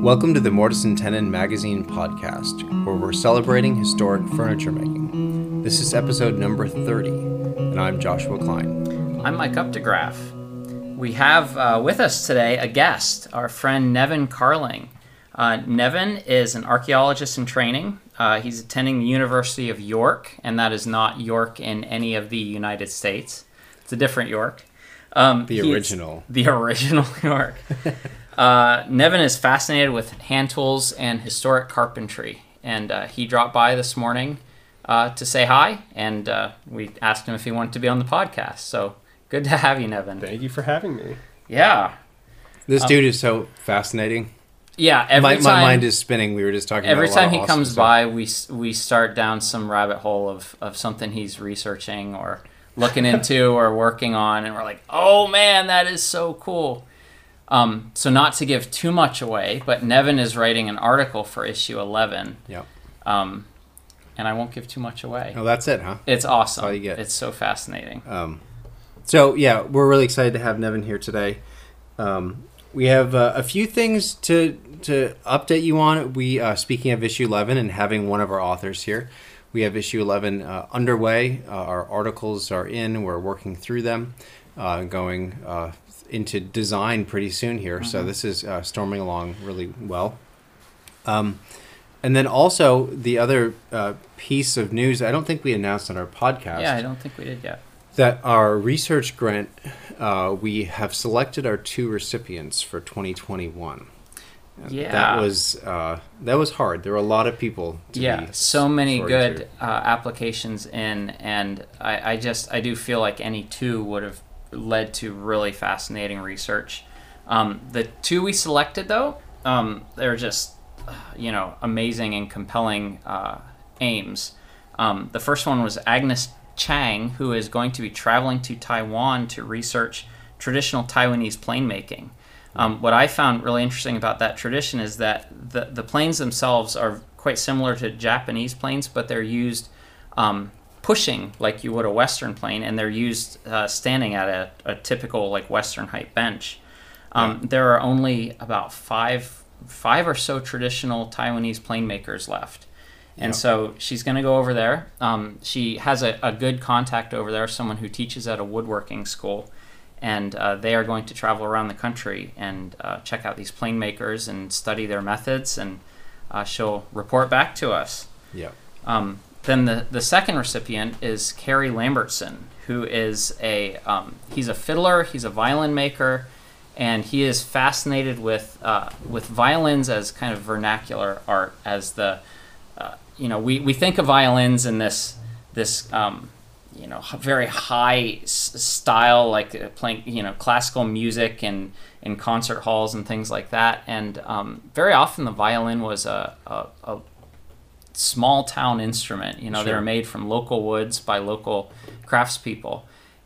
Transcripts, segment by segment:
Welcome to the Mortise and Tenon Magazine podcast, where we're celebrating historic furniture making. This is episode number 30, and I'm Joshua Klein. I'm Mike Updegraff. We have uh, with us today a guest, our friend Nevan Carling. Uh, Nevan is an archaeologist in training. Uh, he's attending the University of York, and that is not York in any of the United States. It's a different York. Um, the original. The original York. uh, Nevan is fascinated with hand tools and historic carpentry, and uh, he dropped by this morning uh, to say hi, and uh, we asked him if he wanted to be on the podcast. So good to have you, Nevan. Thank you for having me. Yeah. This um, dude is so fascinating. Yeah, every my, time, my mind is spinning. We were just talking. Every time he awesome comes stuff. by, we we start down some rabbit hole of, of something he's researching or looking into or working on, and we're like, oh man, that is so cool. Um, so not to give too much away, but Nevan is writing an article for issue eleven. Yep. Um, and I won't give too much away. Oh, that's it, huh? It's awesome. all you get. It's so fascinating. Um, so yeah, we're really excited to have Nevan here today. Um, we have uh, a few things to to update you on. We uh, speaking of issue eleven and having one of our authors here, we have issue eleven uh, underway. Uh, our articles are in. We're working through them, uh, going uh, into design pretty soon here. Mm-hmm. So this is storming along really well. Um, and then also the other piece of news. I don't think we announced on our podcast. Yeah, I don't think we did yet that our research grant, uh, we have selected our two recipients for 2021. Yeah, that was uh, that was hard. There were a lot of people. yeah, so many good uh, applications in, and I, I just I do feel like any two would have led to really fascinating research. Um, the two we selected, though, um, they're just you know amazing and compelling uh, aims. Um, the first one was Agnes Chang, who is going to be traveling to Taiwan to research traditional Taiwanese plane making. Um, what I found really interesting about that tradition is that the, the planes themselves are quite similar to Japanese planes, but they're used um, pushing like you would a Western plane, and they're used uh, standing at a, a, typical like Western height bench. Um, yeah. There are only about five five or so traditional Taiwanese plane makers left. And so she's going to go over there. Um, she has a, a, good contact over there, someone who teaches at a woodworking school. And uh, they are going to travel around the country and uh, check out these plane makers and study their methods. And uh, she'll report back to us. Yeah. Um, then the, the second recipient is Carey Lambertson, who is a um, he's a fiddler, he's a violin maker, and he is fascinated with uh, with violins as kind of vernacular art, as the you know, we, we think of violins in this this um, you know very high style, like uh, playing you know classical music and in concert halls and things like that. And um, very often the violin was a, a, a small town instrument. You know, sure. they were made from local woods by local craftspeople.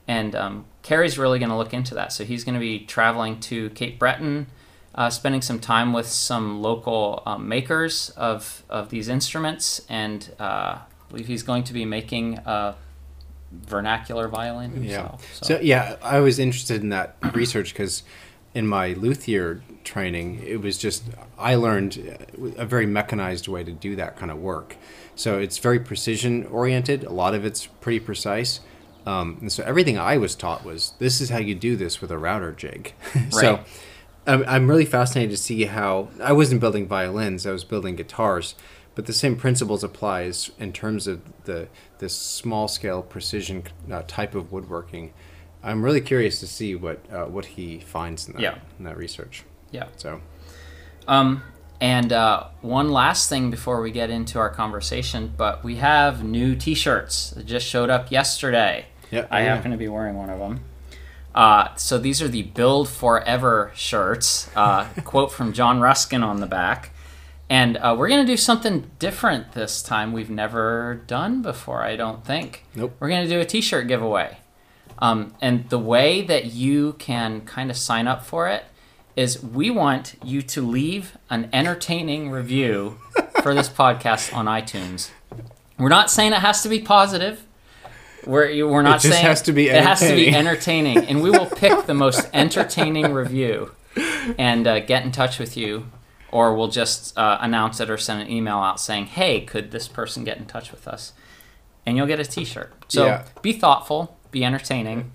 And um, Carey's really going to look into that. So he's going to be traveling to Cape Breton uh, spending some time with some local um, makers of, of these instruments, and uh, I believe he's going to be making a vernacular violin himself. Yeah. So. so yeah, I was interested in that research because in my luthier training, it was just I learned a very mechanized way to do that kind of work. So it's very precision oriented. A lot of it's pretty precise. Um, and so everything I was taught was this is how you do this with a router jig. Right. so I'm really fascinated to see how I wasn't building violins; I was building guitars, but the same principles applies in terms of the this small scale precision uh, type of woodworking. I'm really curious to see what uh, what he finds in that yeah. in that research. Yeah. So, um, and uh, one last thing before we get into our conversation, but we have new T-shirts that just showed up yesterday. Yeah, I yeah. happen to be wearing one of them. Uh, so these are the Build Forever shirts. Uh, quote from John Ruskin on the back. And uh, we're going to do something different this time we've never done before, I don't think. Nope. We're going to do a t shirt giveaway. Um, and the way that you can kind of sign up for it is we want you to leave an entertaining review for this podcast on iTunes. We're not saying it has to be positive. We're, we're not it just saying has to be it has to be entertaining, and we will pick the most entertaining review and uh, get in touch with you. or we'll just uh, announce it or send an email out saying, "Hey, could this person get in touch with us?" And you'll get a T-shirt. So yeah. be thoughtful, be entertaining.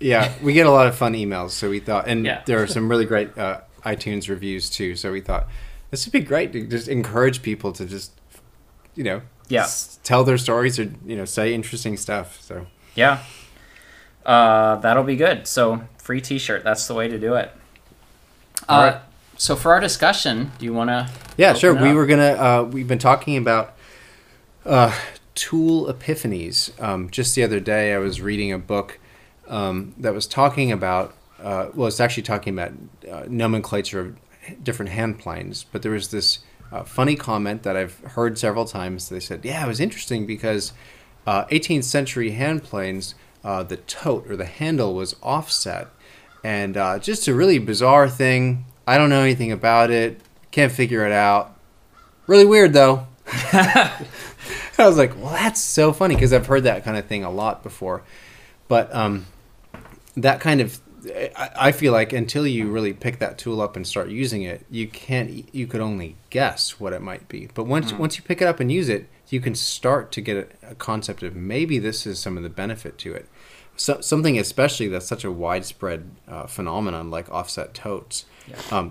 Yeah, we get a lot of fun emails, so we thought, and yeah. there are some really great uh, iTunes reviews too. So we thought this would be great to just encourage people to just, you know, yeah, s- tell their stories or you know say interesting stuff. So yeah, uh, that'll be good. So free T-shirt. That's the way to do it. Uh, right. So for our discussion, do you want to? Yeah, sure. We were gonna. Uh, we've been talking about uh, tool epiphanies. Um, just the other day, I was reading a book um, that was talking about. Uh, well, it's actually talking about uh, nomenclature of different hand planes, but there was this uh, funny comment that I've heard several times. They said, "Yeah, it was interesting because 18th uh, century hand planes, uh, the tote or the handle was offset." and uh, just a really bizarre thing. I don't know anything about it. Can't figure it out. Really weird though. I was like, well, that's so funny because I've heard that kind of thing a lot before. But um, that kind of, I, I feel like until you really pick that tool up and start using it, you can't. You could only guess what it might be. But once mm. once you pick it up and use it, you can start to get a, a concept of maybe this is some of the benefit to it so, something especially that's such a widespread uh, phenomenon like offset totes. Yeah. Um,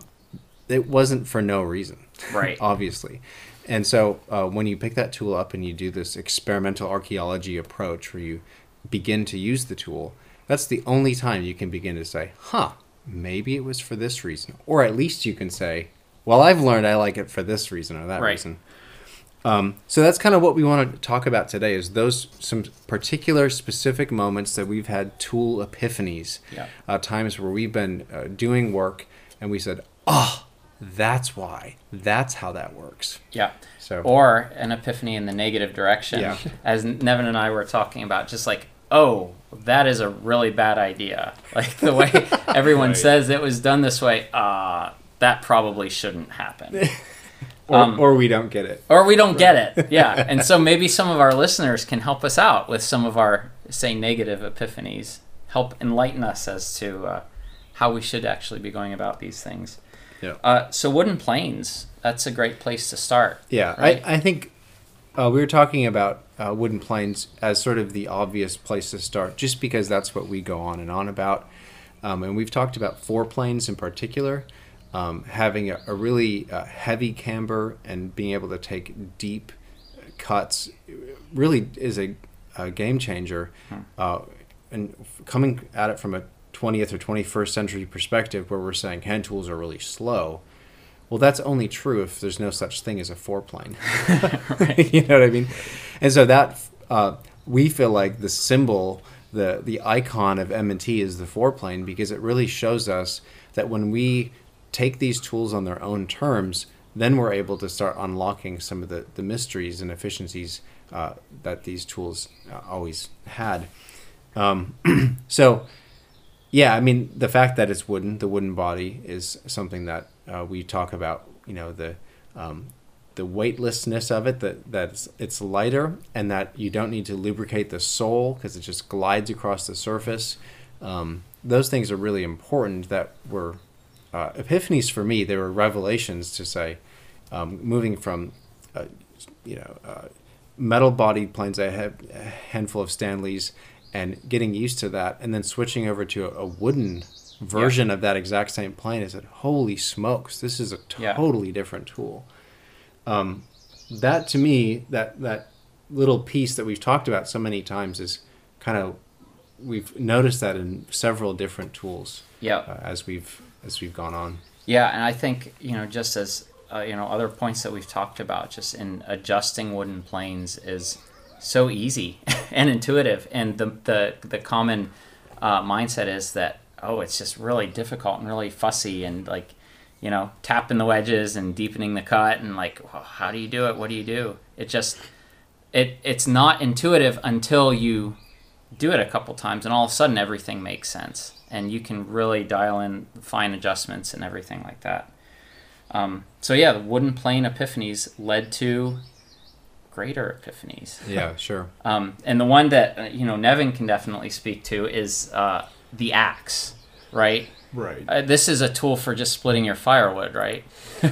it wasn't for no reason, right? obviously, and so uh, when you pick that tool up and you do this experimental archaeology approach where you begin to use the tool, that's the only time you can begin to say, "Huh, maybe it was for this reason," or at least you can say, "Well, I've learned I like it for this reason or that right. reason." Um, so that's kind of what we want to talk about today is those some particular specific moments that we've had tool epiphanies, yeah. uh, times where we've been uh, doing work and we said, oh, that's why, that's how that works. Yeah. So or an epiphany in the negative direction, yeah. as Nevan and I were talking about, just like oh, that is a really bad idea. Like the way everyone right. says it was done this way, uh, that probably shouldn't happen. Or, um, or we don't get it. Or we don't right. get it. Yeah. and so maybe some of our listeners can help us out with some of our, say, negative epiphanies, help enlighten us as to uh, how we should actually be going about these things. Yeah. Uh, so, wooden planes, that's a great place to start. Yeah. Right? I, I think uh, we were talking about uh, wooden planes as sort of the obvious place to start, just because that's what we go on and on about. Um, and we've talked about fore planes in particular um, having a, a really uh, heavy camber and being able to take deep cuts really is a, a game changer. Hmm. Uh, and coming at it from a 20th or 21st century perspective, where we're saying hand tools are really slow, well, that's only true if there's no such thing as a foreplane. you know what I mean? And so that uh, we feel like the symbol, the the icon of M&T is the foreplane because it really shows us that when we take these tools on their own terms, then we're able to start unlocking some of the, the mysteries and efficiencies uh, that these tools uh, always had. Um, so, yeah, I mean, the fact that it's wooden, the wooden body, is something that uh, we talk about. You know, the um, the weightlessness of it, that that it's, lighter, and that you don't need to lubricate the sole because it just glides across the surface. Um, those things are really important that we're uh, epiphanies for me, they were revelations to say, um, moving from, uh, you know, uh, metal bodied planes. I had a handful of Stanleys and getting used to that, and then switching over to a, a wooden version yeah. of that exact same plane. I said, holy smokes, this is a totally yeah. different tool. Um, that to me, that that little piece that we've talked about so many times is kind of we've noticed that in several different tools. Yeah. Uh, as we've as we've gone on. Yeah, and I think you know just as uh, you know other points that we've talked about, just in adjusting wooden planes is so easy and intuitive, and the the the common uh, mindset is that oh, it's just really difficult and really fussy and like you know tapping the wedges and deepening the cut and like well, how do you do it? What do you do? It just it it's not intuitive until you do it a couple times and all of a sudden everything makes sense and you can really dial in fine adjustments and everything like that. Um, so yeah, the wooden plane epiphanies led to greater epiphanies. Yeah, sure. um, and the one that uh, you know Nevan can definitely speak to is uh, the axe, right? Right. Uh, this is a tool for just splitting your firewood, right?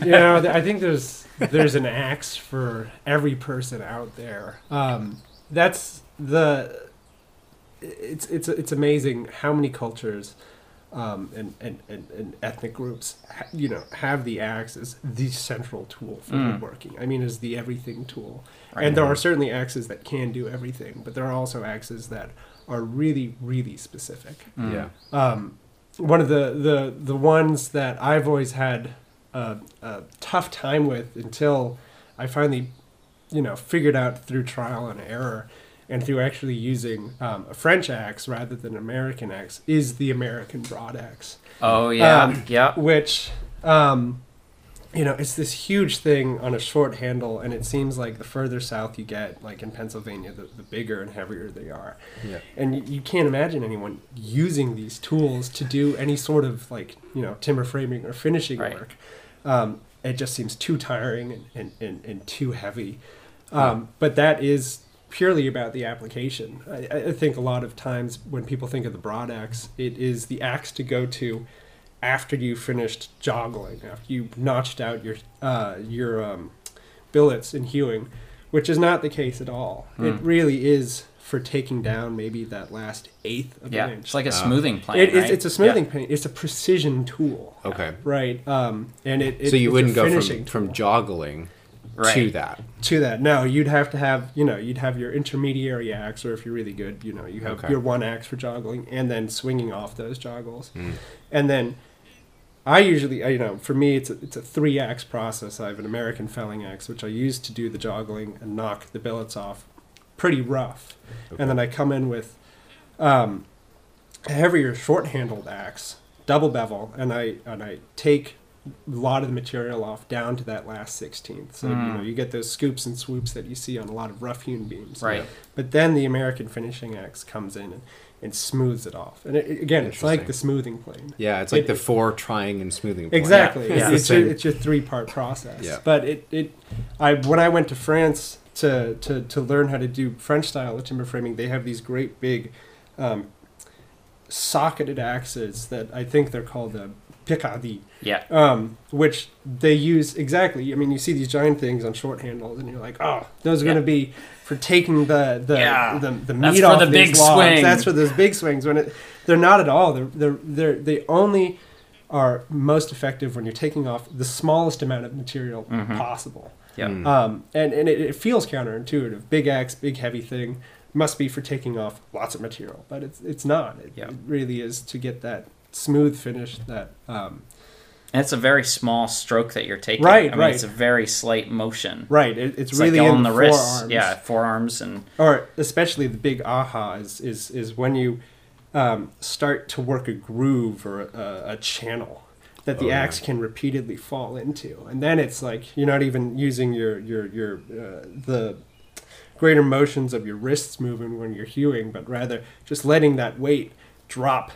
you know, I think there's there's an axe for every person out there. Um, that's the. It's it's it's amazing how many cultures. Um, and, and, and, and, ethnic groups, you know, have the axe as the central tool for mm. woodworking. I mean, as the everything tool. Right. And there are certainly axes that can do everything, but there are also axes that are really, really specific. Mm. Yeah. Um, one of the, the, the ones that I've always had a, a tough time with until I finally, you know, figured out through trial and error and through actually using um, a French axe rather than an American axe is the American broad axe. Oh yeah, um, yeah. Which, um, you know, it's this huge thing on a short handle, and it seems like the further south you get, like in Pennsylvania, the, the bigger and heavier they are. Yeah. And you, you can't imagine anyone using these tools to do any sort of like you know timber framing or finishing right. work. Um, it just seems too tiring and, and, and, and too heavy. Um, But that is purely about the application. I, I, think a lot of times when people think of the broad axe, it is the axe to go to after you finished joggling, after you notched out your uh, your um, billets and hewing, which is not the case at all. Mm. It really is for taking down maybe that last eighth of yeah, an inch. It's like a uh, smoothing plane. It, right? it's, it's, a smoothing yeah. plane. It's a precision tool. Okay. Right. Um, and it, it so you wouldn't go from, from joggling right. to that. To that. No, you'd have to have, you know, you'd have your intermediary axe, or if you're really good, you know, you have okay. your one axe for joggling, and then swinging off those joggles. Mm. And then I usually, you know, for me, it's a, it's a three axe process. I have an American felling axe, which I use to do the joggling and knock the billets off pretty rough. Okay. And then I come in with um, a heavier short handled axe, double bevel, and I, and I take a lot of the material off down to that last 16th. So, mm. you know, you get those scoops and swoops that you see on a lot of rough hewn beams. Right. But then the American finishing axe comes in and, and smooths it off. And it, again, it's like the smoothing plane. Yeah, it's like it, the fore trying and smoothing plane. Exactly. Yeah. It's, it's, your, it's, your, three part process. Yeah. But it, it, I, when I went to France to, to, to learn how to do French style of timber framing, they have these great big um, socketed axes that I think they're called the Picardie. Yeah. Um, which they use exactly. I mean, you see these giant things on short handles, and you're like, oh, those are yeah. going to be for taking the the yeah. the, the meat That's off the these big logs. Swing. That's for those big swings. When it, they're not at all. They're they're they're they only are most effective when you're taking off the smallest amount of material mm-hmm. possible. Yeah. Mm. Um, and and it, it feels counterintuitive. Big axe, big heavy thing must be for taking off lots of material, but it's it's not. It, yeah. it really is to get that smooth finish that um, and it's a very small stroke that you're taking. Right, I mean, right. It's a very slight motion. Right. It, it's, it's, really like on the, the wrists. Yeah, forearms and. Or especially the big aha is is, is when you um, start to work a groove or a, a channel that the oh, axe yeah. can repeatedly fall into, and then it's like you're not even using your your your uh, the greater motions of your wrists moving when you're hewing, but rather just letting that weight drop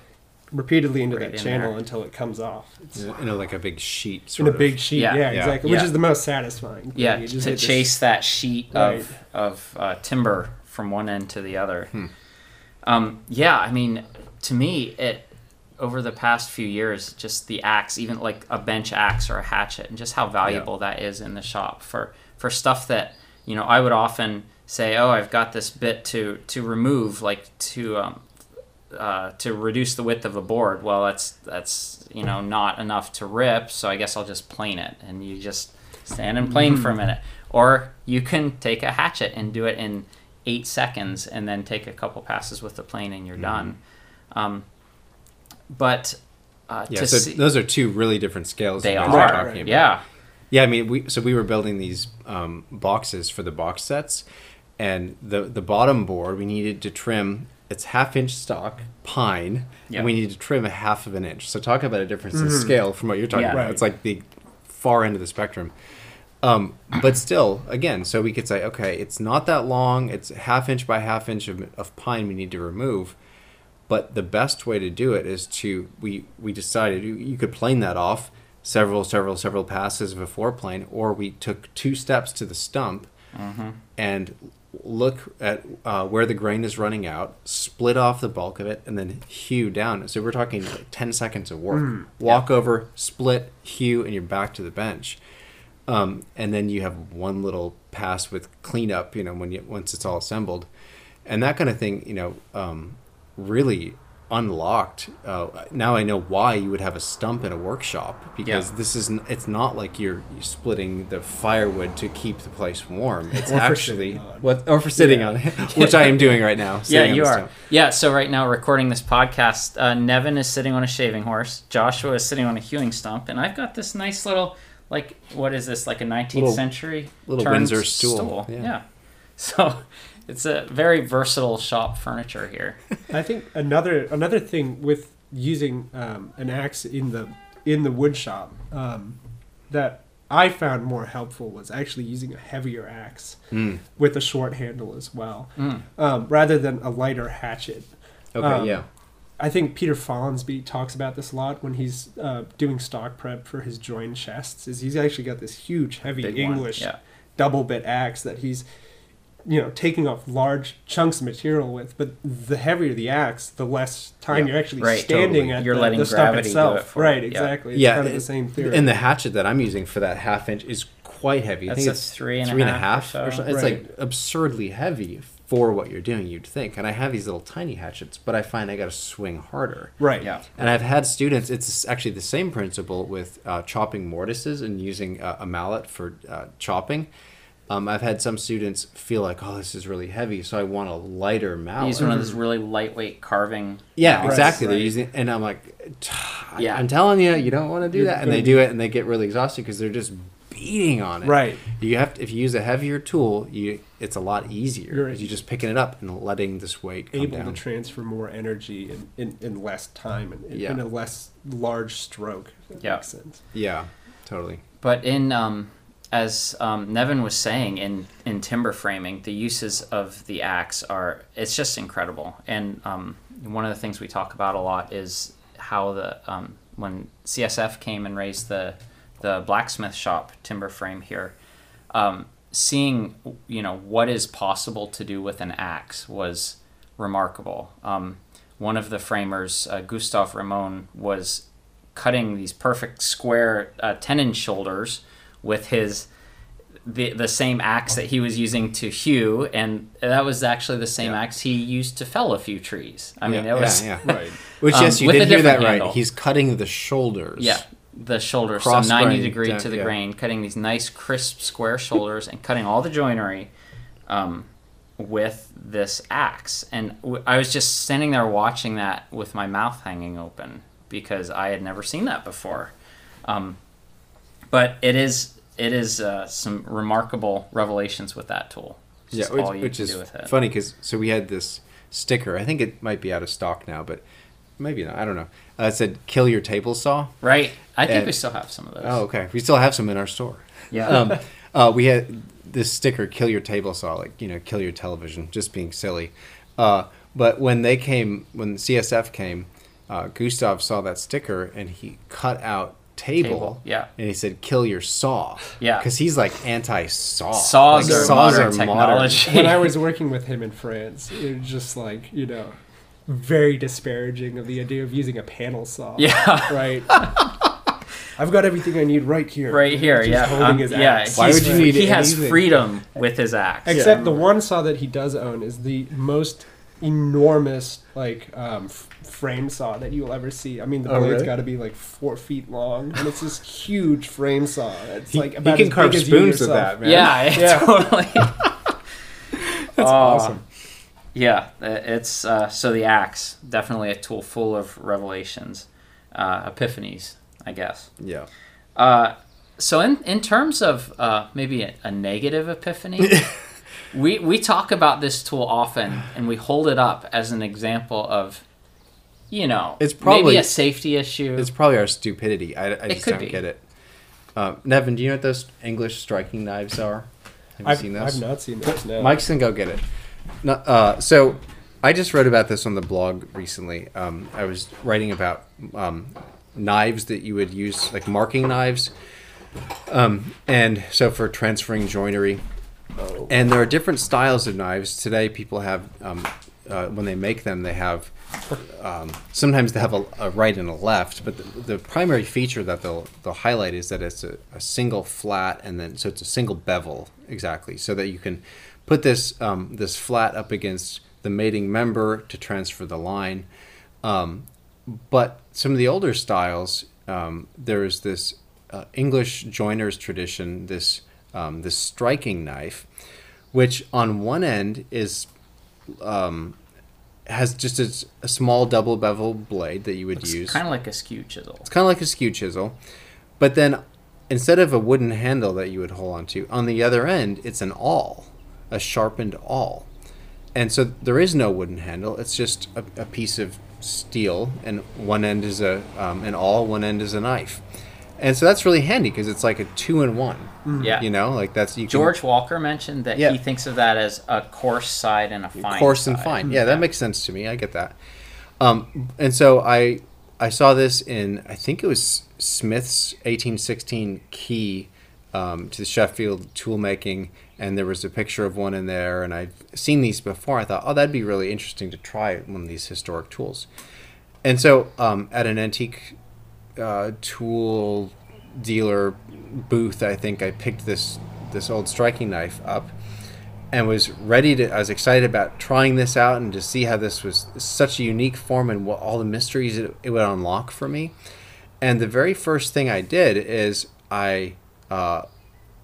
repeatedly into right that in channel there. until it comes off. It's, in a, like a big sheet. in a big sheet, yeah, yeah, yeah. exactly. Yeah. Which is the most satisfying. Yeah, to chase this. that sheet right. of of uh, timber from one end to the other. Hmm. Um, yeah, I mean, to me, it over the past few years, just the axe, even like a bench axe or a hatchet, and just how valuable that is in the shop for for stuff that you know I would often say, oh, I've got this bit to to remove, like to um, uh, to reduce the width of a board. Well, that's that's you know not enough to rip, so I guess I'll just plane it, and you just stand and plane for a minute. Or you can take a hatchet and do it in eight seconds, and then take a couple passes with the plane, and you're mm-hmm. done. Um, but uh, yeah, so see, those are two really different scales. They are, right, yeah, yeah. I mean, we so we were building these um, boxes for the box sets, and the the bottom board we needed to trim it's half inch stock pine, yep. and we need to trim a half of an inch. So talk about a difference mm-hmm. in scale from what you're talking yeah, about. Right. It's like the far end of the spectrum. Um, but still, again, so we could say, okay, it's not that long. It's half inch by half inch of, of pine we need to remove. But the best way to do it is to we we decided you, you could plane that off several several several passes of a fore plane, or we took two steps to the stump mm-hmm. and look at uh, where the grain is running out, split off the bulk of it, and then hew down. So we're talking like 10 seconds of work. Mm, Walk yeah. over, split, hew, and you're back to the bench. Um, and then you have one little pass with cleanup, you know, when you once it's all assembled, and that kind of thing, you know, um, really unlocked. Uh, now I know why you would have a stump in a workshop because yeah. this is it's not like you're, you're, splitting the firewood to keep the place warm. It's actually what or for sitting yeah. on it, which I am doing right now. Yeah, you are. Stump. Yeah, so right now recording this podcast, uh, Nevan is sitting on a shaving horse, Joshua is sitting on a hewing stump, and I've got this nice little like what is this like a 19th little, century little Windsor stool. stool. Yeah. yeah. So it's a very versatile shop furniture here. I think another another thing with using um, an axe in the in the wood shop um, that I found more helpful was actually using a heavier axe mm. with a short handle as well, mm. um, rather than a lighter hatchet. Okay, um, yeah. I think Peter Follansbee talks about this a lot when he's uh, doing stock prep for his join chests. Is he's actually got this huge, heavy Big English yeah. double bit axe that he's you know taking off large chunks of material with but the heavier the axe the less time yeah, you're actually right, standing totally. at you're the, letting the gravity itself. right exactly. Yeah. it's kind of the same theory. and the hatchet that i'm using for that half inch is quite heavy. I think it's three and, three and a half, or, so. it's right. like absurdly heavy for what you're doing you'd think. And i have these little tiny hatchets but i find i got to swing harder. Right. Yeah. And i've had students it's actually the same principle with uh, chopping mortises and using uh, a mallet for uh, chopping um, I've had some students feel like, oh, this is really heavy, so I want a lighter mallet. Use one of those really lightweight carving. Yeah, exactly. Right. They're using, and I'm like, yeah, I'm telling you, you don't want to do that, and they do it, and they get really exhausted because they're just beating on it. Right. You have to, if you use a heavier tool, you it's a lot easier. You're, you're just picking it up and letting this weight able down. to transfer more energy in, in, in less time and in, yeah. in a less large stroke. yeah. Makes sense. Yeah. Totally. But in um, as um, Nevan was saying in in timber framing, the uses of the axe are it's just incredible. And um, one of the things we talk about a lot is how the um, when CSF came and raised the the blacksmith shop timber frame here, um, seeing you know what is possible to do with an axe was remarkable. Um, one of the framers, uh, Gustav Ramon, was cutting these perfect square uh, tenon shoulders with his the the same axe that he was using to hew, and that was actually the same yeah. axe he used to fell a few trees. I mean, yeah, it was yeah, yeah. right. Which yes, um, you did hear that handle. right. He's cutting the shoulders. Yeah, the shoulders, Cross so ninety degree down, to the grain, cutting these nice crisp square shoulders, and cutting all the joinery. Um, with this axe, and w- I was just standing there watching that with my mouth hanging open because I had never seen that before. Um, but it is it is uh, some remarkable revelations with that tool. It's yeah, which, which is funny because so we had this sticker. I think it might be out of stock now, but maybe not. I don't know. Uh, it said "Kill your table saw." Right. I think and, we still have some of those. Oh, okay. We still have some in our store. Yeah. Um, uh, we had this sticker "Kill your table saw," like you know, kill your television, just being silly. Uh, but when they came, when CSF came, uh, Gustav saw that sticker and he cut out table, table, Yeah. And he said, "Kill your saw." Yeah. Because he's like anti-saw. Saws like, are saws modern are technology. Modern. when I was working with him in France, it was just like you know, very disparaging of the idea of using a panel saw. Yeah. Right. I've got everything I need right here. Right here, yeah. Um, yeah. Why would you need He has freedom with his axe. Except yeah. the one saw that he does own is the most enormous like um, f- frame saw that you'll ever see. I mean, the oh, blade's really? got to be like four feet long, and it's this huge frame saw. It's he, like about he can carve spoons with that, man. Yeah, yeah. totally. That's uh, awesome. Yeah, it's uh, so the axe definitely a tool full of revelations, uh, epiphanies, I guess. Yeah. Uh, so in in terms of uh, maybe a, a negative epiphany. we we talk about this tool often, and we hold it up as an example of, you know, it's probably maybe a safety issue. It's probably our stupidity. I, I just don't be. get it. Uh, Nevan, do you know what those English striking knives are? Have you I've, seen those? I've not seen those. No. Mike's gonna go get it. No, uh, so I just wrote about this on the blog recently. Um, I was writing about um, knives that you would use, like marking knives. Um, and so for transferring joinery, Oh. and there are different styles of knives. Today, people have um, uh, when they make them, they have um, sometimes they have a, a, right and a left, but the, the, primary feature that they'll they'll highlight is that it's a, a, single flat, and then so it's a single bevel exactly, so that you can put this um, this flat up against the mating member to transfer the line. Um, but some of the older styles, um, there's this uh, English joiner's tradition, this um, this striking knife, which on one end is um, has just a, a, small double bevel blade that you would Looks use. Kind of like a skew chisel. It's kind of like a skew chisel, but then instead of a wooden handle that you would hold onto, on the other end it's an awl, a sharpened awl, and so there is no wooden handle. It's just a, a piece of steel, and one end is a um, an awl, one end is a knife and so that's really handy because it's like a two in one. Mm-hmm. Yeah, you know, like that's you. George can, Walker mentioned that yeah. he thinks of that as a coarse side and a fine. Coarse side. and fine. Yeah, that makes sense to me. I get that. Um, and so I I saw this in I think it was Smith's 1816 key um, to the Sheffield tool making, and there was a picture of one in there, and I've seen these before. I thought, oh, that'd be really interesting to try one of these historic tools. And so um, at an antique uh, tool dealer booth, I think I picked this this old striking knife up and was ready to. I was excited about trying this out and to see how this was such a unique form and what all the mysteries it, it would unlock for me. And the very first thing I did is I uh,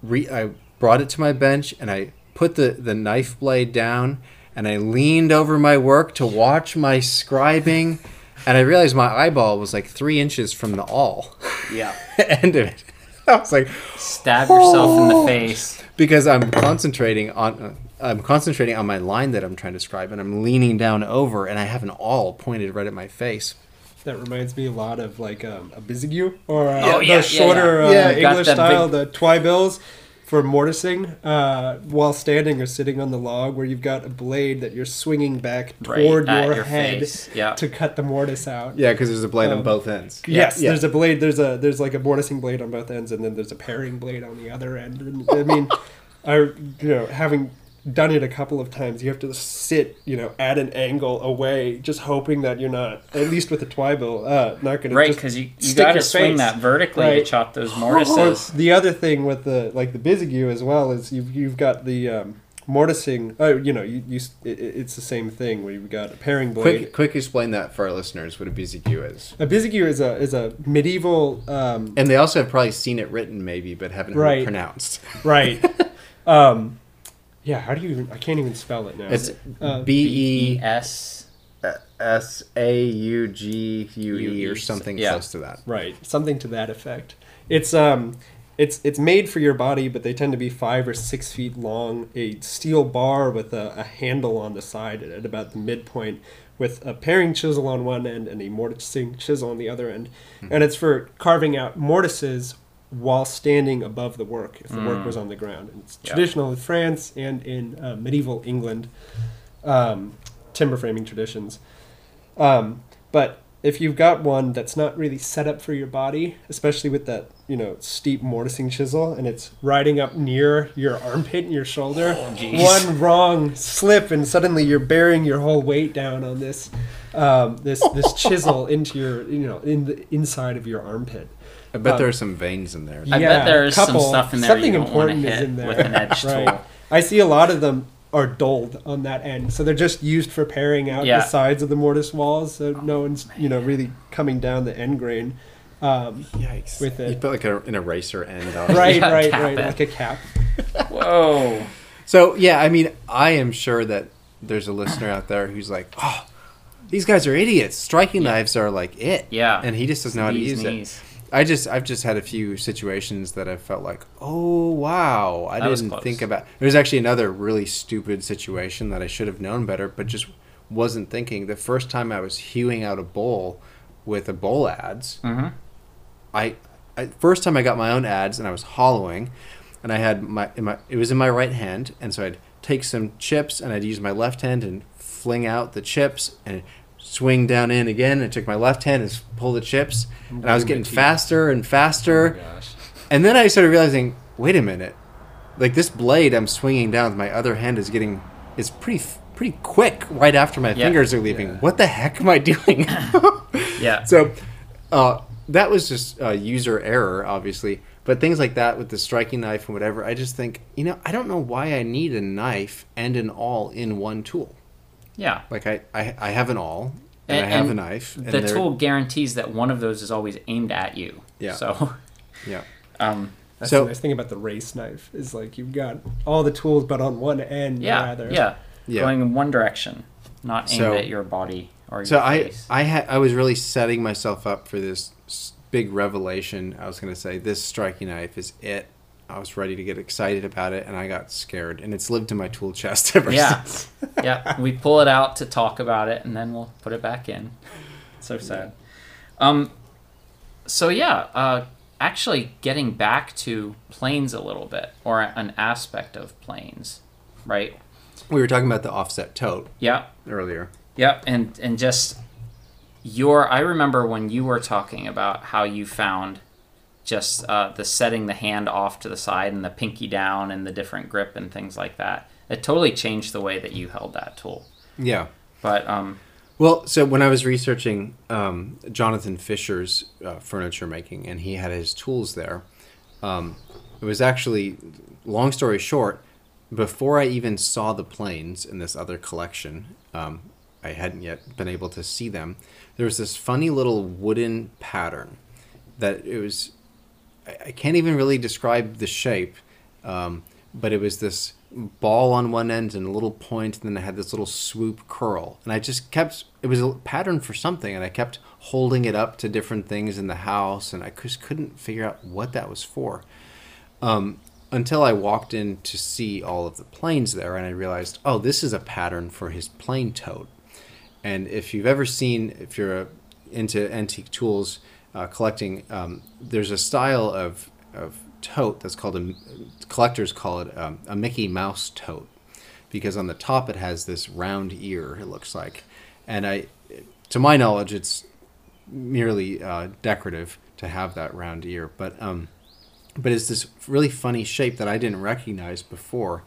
re- I brought it to my bench and I put the, the knife blade down and I leaned over my work to watch my scribing and I realized my eyeball was like three inches from the awl. Yeah. end of it. I was like, stab yourself in the oh. face because I'm concentrating on. Uh, I'm concentrating on my line that I'm trying to scribe, and I'm leaning down over, and I have an awl pointed right at my face. That reminds me a lot of like um, a Bizigue or uh, oh, yeah, the shorter yeah, yeah. Uh, English style, big... the twibills for mortising uh, while standing or sitting on the log, where you've got a blade that you're swinging back toward right, your, your, head yeah. to cut the mortise out. Yeah, because there's a blade um, on both ends. Yes, yeah. there's a blade. There's a there's like a mortising blade on both ends, and then there's a paring blade on the other end. And, I mean, I you know having done it a couple of times. You have to sit, you know, at an angle away, just hoping that you're not, at least with the twibill, uh, not going to right because you you got to swing face. that vertically right. to chop those mortises. the other thing with the like the Bizigue as well is you've you've got the um, mortising. Oh, you know, you, you it, it's the same thing where you've got a paring blade. Quick, quick, explain that for our listeners. What a Bizigue is. A Bizigue is a is a medieval. Um, and they also have probably seen it written, maybe, but haven't right. heard it pronounced. Right. um, yeah, how do you? Even, I can't even spell it now. It's uh, B E S S A U G U E or something yeah. close to that. Right, something to that effect. It's um, it's it's made for your body, but they tend to be five or six feet long. A steel bar with a, a handle on the side at about the midpoint, with a paring chisel on one end and a mortising chisel on the other end, mm-hmm. and it's for carving out mortises while standing above the work if the mm. work was on the ground. And it's yep. traditional in France and in uh, medieval England um, timber framing traditions. Um, but if you've got one that's not really set up for your body, especially with that you know steep mortising chisel, and it's riding up near your armpit and your shoulder, oh, one wrong slip and suddenly you're bearing your whole weight down on this um, this this chisel into your you know in the inside of your armpit. I bet um, there are some veins in there. I bet there's couple, some stuff in there something important is in there with an edge right. tool. I see a lot of them are dulled on that end, so they're just used for paring out yeah. the sides of the mortise walls, so oh, no one's man. you know really coming down the end grain. Um, Yikes! With it, you put like a, an eraser end on. right, yeah, right, right, it. like a cap. Whoa! So yeah, I mean, I am sure that there's a listener out there who's like, oh. These guys are idiots. Striking yeah. knives are like it. Yeah. And he just doesn't know how to use knees. it. I just I've just had a few situations that I felt like, oh wow, I that didn't think about. There's actually another really stupid situation that I should have known better, but just wasn't thinking. The first time I was hewing out a bowl with a bowl adze, mm-hmm. I, I first time I got my own adze and I was hollowing, and I had my, my it was in my right hand, and so I'd take some chips and I'd use my left hand and fling out the chips and swing down in again. I took my left hand and pull the chips, and I was getting faster and faster. Oh and then I started realizing, wait a minute, like this blade I'm swinging down with my other hand is getting is pretty pretty quick right after my yeah. fingers are leaving. Yeah. What the heck am I doing? yeah. So uh, that was just uh, user error, obviously. But things like that with the striking knife and whatever, I just think, you know, I don't know why I need a knife and an awl in one tool. Yeah. Like I, I, I have an awl and, and I have and a knife. the tool guarantees that one of those is always aimed at you. Yeah. So. Yeah. Um, that's so, the nice thing about the race knife is like you've got all the tools, but on one end. Yeah. Rather. Yeah. yeah. Going in one direction, not aimed so, at your body or your so face. I, I had, I was really setting myself up for this big revelation. I was going to say this striking knife is it. I was ready to get excited about it, and I got scared, and it's lived in my tool chest ever yeah. since. yeah, we pull it out to talk about it, and then we'll put it back in. So sad. Um, so yeah, uh, actually getting back to planes a little bit, or an aspect of planes, right? We were talking about the offset tote. Yeah. Earlier. Yep, and and just your I remember when you were talking about how you found just uh, the setting the hand off to the side and the pinky down and the different grip and things like that. It totally changed the way that you held that tool. Yeah. But um, well, so when I was researching um, Jonathan Fisher's uh, furniture making, and he had his tools there, um, it was actually, long story short, before I even saw the planes in this other collection, um, I hadn't yet been able to see them. There was this funny little wooden pattern that it was. I, can't even really describe the shape, um, but it was this ball on one end and a little point, and then it had this little swoop curl. And I just kept. It was a pattern for something, and I kept holding it up to different things in the house, and I just couldn't figure out what that was for. Um, until I walked in to see all of the planes there, and I realized, oh, this is a pattern for his plane tote. And if you've ever seen, if you're into antique tools uh, collecting, um, there's a style of, of tote that's called a collectors call it um, a Mickey Mouse tote because on the top it has this round ear. It looks like, and I, to my knowledge, it's merely uh, decorative to have that round ear, but um, but it's this really funny shape that I didn't recognize before.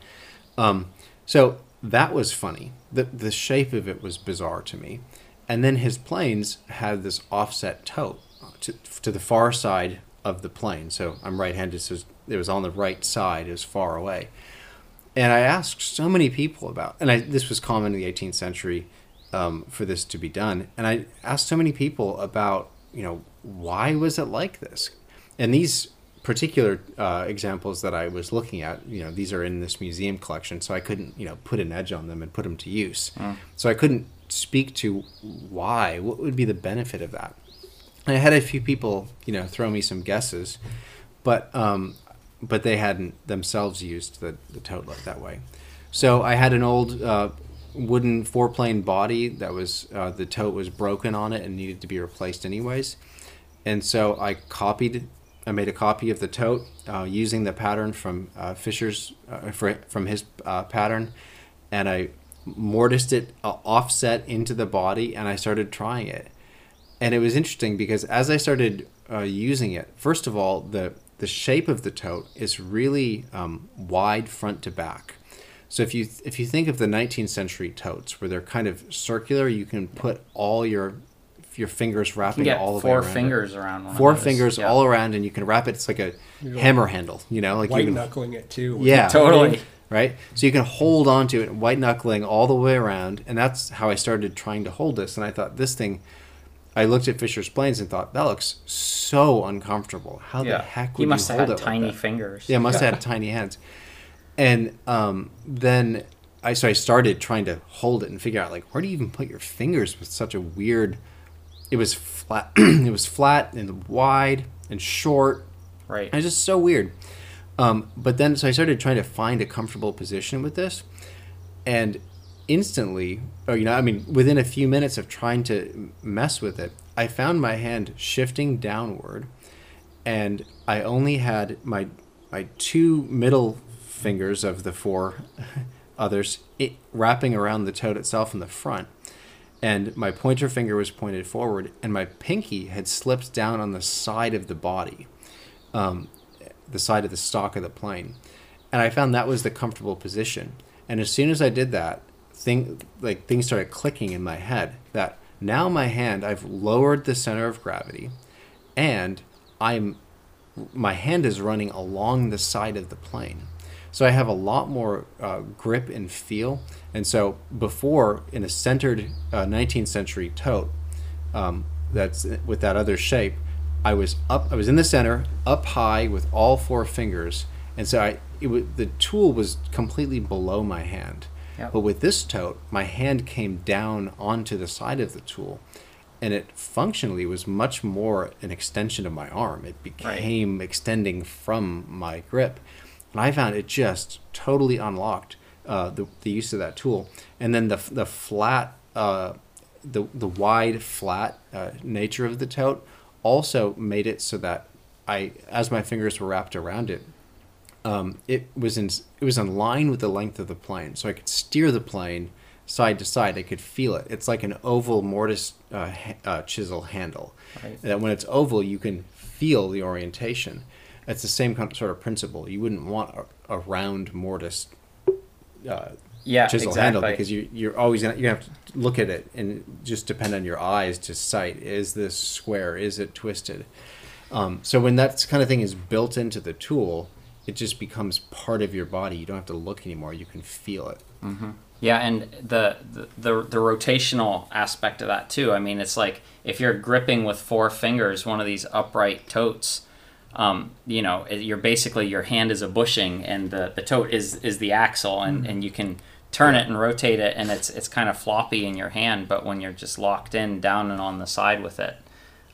Um, so that was funny. The the shape of it was bizarre to me. And then his planes had this offset tote to, to the far side of the plane. So I'm right-handed, so it was on the right side, it was far away. And I asked so many people about, and I, this was common in the 18th century um, for this to be done. And I asked so many people about, you know, why was it like this? And these particular uh, examples that I was looking at, you know, these are in this museum collection, so I couldn't, you know, put an edge on them and put them to use. Mm. So I couldn't speak to why. What would be the benefit of that? I had a few people, you know, throw me some guesses, but um, but they hadn't themselves used the the tote look that way. So I had an old uh, wooden fore plane body that was uh, the tote was broken on it and needed to be replaced anyways, and so I copied I made a copy of the tote uh, using the pattern from uh, Fisher's uh, from his uh, pattern, and I mortised it offset into the body, and I started trying it, and it was interesting because as I started uh, using it, first of all, the the shape of the tote is really um, wide front to back. So if you if you think of the 19th century totes, where they're kind of circular, you can put all your your fingers wrapping all the way around. Four fingers it. around. four fingers yeah. all around, and you can wrap it. It's like a hammer handle, you know, like white you can, knuckling it too. Yeah, totally. Right, so you can hold on to it, white knuckling all the way around, and that's how I started trying to hold this. And I thought this thing, I looked at Fisher's planes and thought that looks so uncomfortable. How yeah. the heck would he must you have hold had tiny like fingers. Yeah, must have had tiny hands. And um, then I so I started trying to hold it and figure out like where do you even put your fingers with such a weird it was flat. it was flat and wide and short. Right. It was just so weird. Um, but then, so I started trying to find a comfortable position with this, and instantly, or you know, I mean, within a few minutes of trying to mess with it, I found my hand shifting downward, and I only had my my two middle fingers of the four others it, wrapping around the toad itself in the front and my pointer finger was pointed forward, and my pinky had slipped down on the side of the body, um, the side of the stock of the plane. and I found that was the comfortable position. And as soon as I did that, thing like things started clicking in my head that now my hand I've lowered the center of gravity, and I'm my hand is running along the side of the plane. So I have a lot more uh, grip and feel. And so before, in a centered uh, 19th century tote, um, that's with that other shape, I was up. I was in the center, up high with all four fingers, and so I it was, the tool was completely below my hand. Yep. But with this tote, my hand came down onto the side of the tool, and it functionally was much more an extension of my arm. It became right. extending from my grip, and I found it just totally unlocked uh, the the use of that tool. And then the the flat, uh, the the wide flat uh, nature of the tote also made it so that I, as my fingers were wrapped around it, um, it was in it was in line with the length of the plane, so I could steer the plane side to side. I could feel it. It's like an oval mortise uh, ha- uh, chisel handle. Right. That when it's oval, you can feel the orientation. It's the same kind of, sort of principle. You wouldn't want a, a round mortise uh, yeah, chisel exactly. handle because you you're always gonna you have to look at it and just depend on your eyes to sight. Is this square? Is it twisted? Um, so when that kind of thing is built into the tool, it just becomes part of your body. You don't have to look anymore. You can feel it. Mm-hmm. Yeah, and the, the, the the rotational aspect of that too. I mean, it's like if you're gripping with four fingers one of these upright totes, um, you know, you're basically your hand is a bushing and the, the tote is is the axle, and, mm-hmm. and you can turn it and rotate it, and it's it's kind of floppy in your hand. But when you're just locked in down and on the side with it,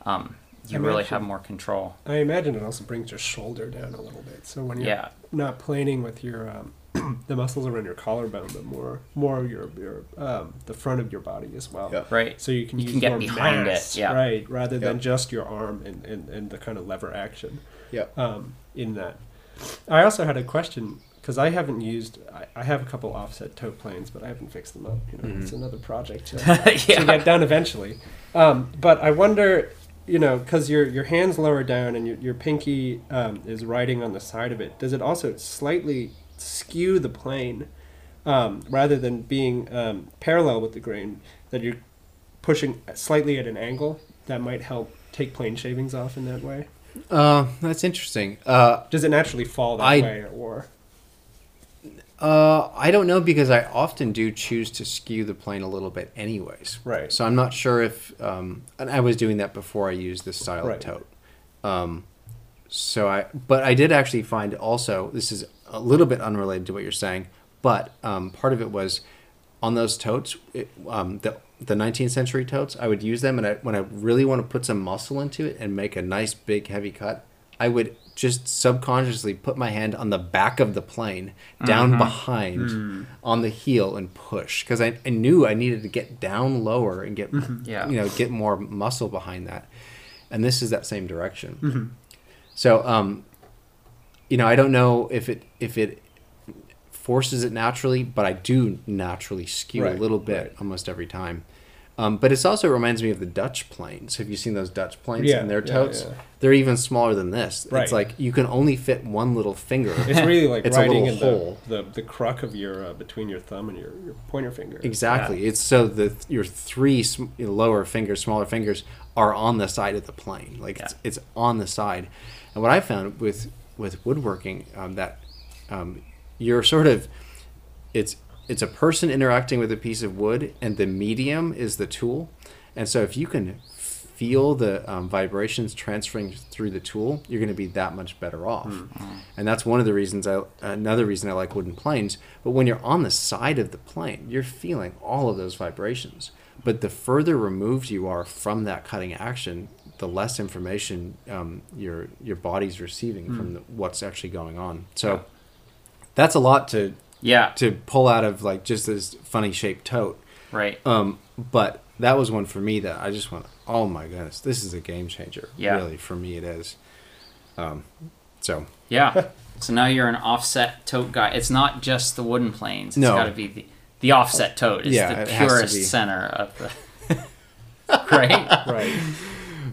um, you really have more control. I imagine it also brings your shoulder down a little bit. So when you're yeah. not planing with your um, the muscles around your collarbone, but more more your your um, the front of your body as well. Yeah. Right. So you can use you can get behind mass, it. Yeah. Right. Rather than just your arm and, and, and the kind of lever action. Yeah. Um, in that, I also had a question because I haven't used. I, I, have a couple offset tote planes, but I haven't fixed them up. You know, mm-hmm. it's another project to, yeah. to get done eventually. Um, but I wonder you know, because your your hands lower down and your your pinky um, is riding on the side of it. Does it also slightly skew the plane um, rather than being um, parallel with the grain? That you're pushing slightly at an angle that might help take plane shavings off in that way. Uh, that's interesting. Uh, Does it naturally fall that I, way, or? Uh, I don't know because I often do choose to skew the plane a little bit, anyways. Right. So I'm not sure if, um, and I was doing that before I used this style right. of tote. Um, so I, but I did actually find also this is a little bit unrelated to what you're saying, but um, part of it was on those totes, it, um, the the 19th century totes. I would use them, and I, when I really want to put some muscle into it and make a nice big heavy cut, I would just subconsciously put my hand on the back of the plane, down mm-hmm. behind, mm. on the heel, and push because I, I knew I needed to get down lower and get mm-hmm. yeah. you know get more muscle behind that, and this is that same direction. Mm-hmm. So um, you know I don't know if it if it forces it naturally, but I do naturally skew right. a little bit right. almost every time. Um, but it also reminds me of the Dutch planes. Have you seen those Dutch planes yeah, and their totes? Yeah, yeah. They're even smaller than this. Right. It's like you can only fit one little finger. It's really like it's riding in the, the, the crux of your uh, between your thumb and your, your pointer finger. Exactly. It's so the your three sm- lower fingers, smaller fingers, are on the side of the plane. Like it's it's on the side. And what I found with with woodworking um, that um, you're sort of it's it's a person interacting with a piece of wood, and the medium is the tool. And so if you can feel the um, vibrations transferring through the tool, you're going to be that much better off. Mm-hmm. And that's one of the reasons I another reason I like wooden planes. But when you're on the side of the plane, you're feeling all of those vibrations. But the further removed you are from that cutting action, the less information um, your your body's receiving mm. from the, what's actually going on. So that's a lot to yeah. to pull out of like just this funny shaped tote. Right. Um but that was one for me that i just went oh my goodness this is a game changer. Yeah. Really for me it is. Um so. Yeah. So now you're an offset tote guy. It's not just the wooden planes. It's no. got to be the the offset tote it's yeah, the purest center of the right? Right.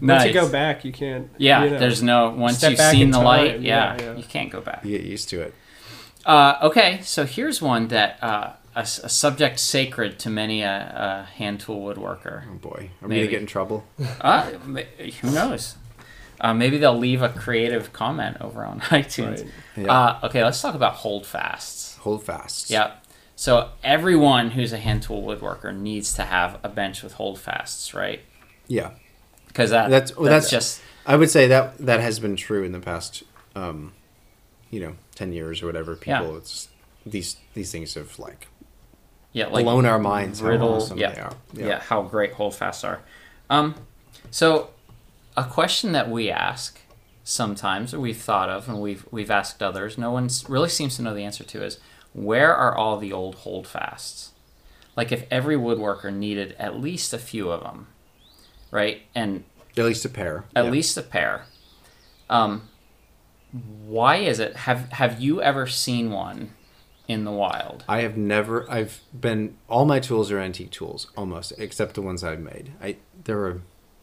Nice. Once you go back, you can't. Yeah, you know, there's no. Once you've seen the time, light, yeah, yeah, yeah, you can't go back. You get used to it. Uh, okay, so here's one that uh, a, a, subject sacred to many a, a hand tool woodworker. Oh boy, are we gonna get in trouble? uh, who knows? Uh, maybe they'll leave a creative comment over on iTunes. Right. Yeah. Uh, okay, let's talk about holdfasts. Holdfasts. Yep. So everyone who's a hand tool woodworker needs to have a bench with holdfasts, right? Yeah. Because that, that's well, that's, that's, just. I would say that that has been true in the past, um, you know, ten years or whatever. People, yeah. it's these these things have like, yeah, like blown our minds. Riddle, how awesome yeah, they are. Yeah. yeah, how great holdfasts are. Um, so a question that we ask sometimes, or we've thought of, and we've we've asked others. No one really seems to know the answer to is where are all the old holdfasts? Like if every woodworker needed at least a few of them, right? And at least a pair. At yeah. least a pair. Um, why is it? Have Have you ever seen one in the wild? I have never. I've been. All my tools are antique tools, almost, except the ones I've made. I there are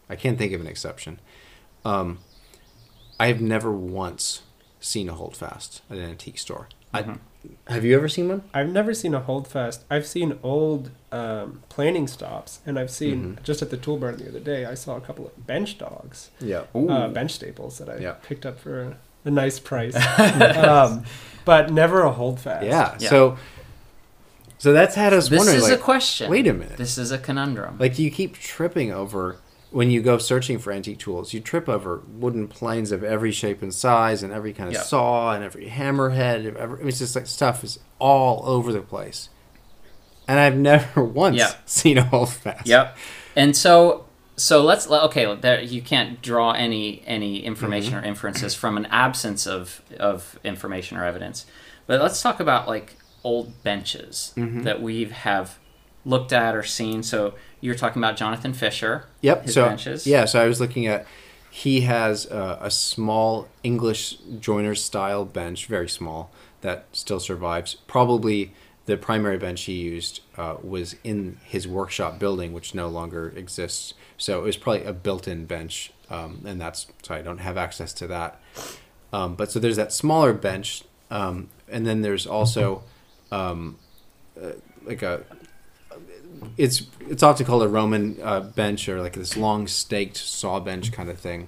I can't think of an exception. Um, I have never once seen a holdfast at an antique store. Mm-hmm. I, have you ever seen one? I've never seen a holdfast. I've seen old um, planing stops, and I've seen mm-hmm. just at the tool barn the other day. I saw a couple of bench dogs. Yeah, uh, bench staples that I yeah. picked up for a, a nice price. um, but never a holdfast. Yeah. yeah. So so that's had us this wondering. This is like, a question. Wait a minute. This is a conundrum. Like you keep tripping over when you go searching for antique tools, you trip over wooden planes of every shape and size, and every kind of yep. saw, and every hammerhead. Every, it's just like stuff is all over the place, and I've never once yep. seen a holdfast. Yep. And so, so let's okay. There, you can't draw any any information mm-hmm. or inferences from an absence of of information or evidence. But let's talk about like old benches mm-hmm. that we have looked at or seen. So you're talking about Jonathan Fisher. Yep. so benches. yeah, so I was looking at. He has a, a small English joiner style bench, very small, that still survives. Probably the primary bench he used uh, was in his workshop building, which no longer exists. So it was probably a built-in bench, um, and that's so I don't have access to that. Um, but so there's that smaller bench, um, and then there's also um, uh, like a it's it's often called a Roman uh, bench or like this long staked saw bench kind of thing,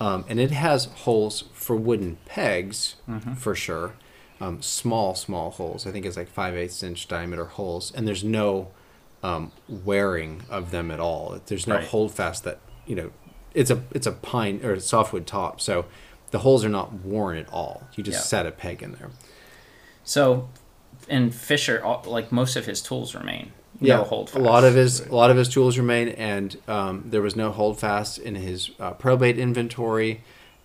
um, and it has holes for wooden pegs mm-hmm. for sure, um, small small holes. I think it's like five eighths inch diameter holes, and there's no um, wearing of them at all. There's no right. holdfast that you know. It's a it's a pine or softwood top, so the holes are not worn at all. You just set a peg in there. So, and Fisher, like most of his tools remain yeah, no holdfast. A lot of his a lot of his tools remain, and um, there was no holdfast in his uh, probate inventory.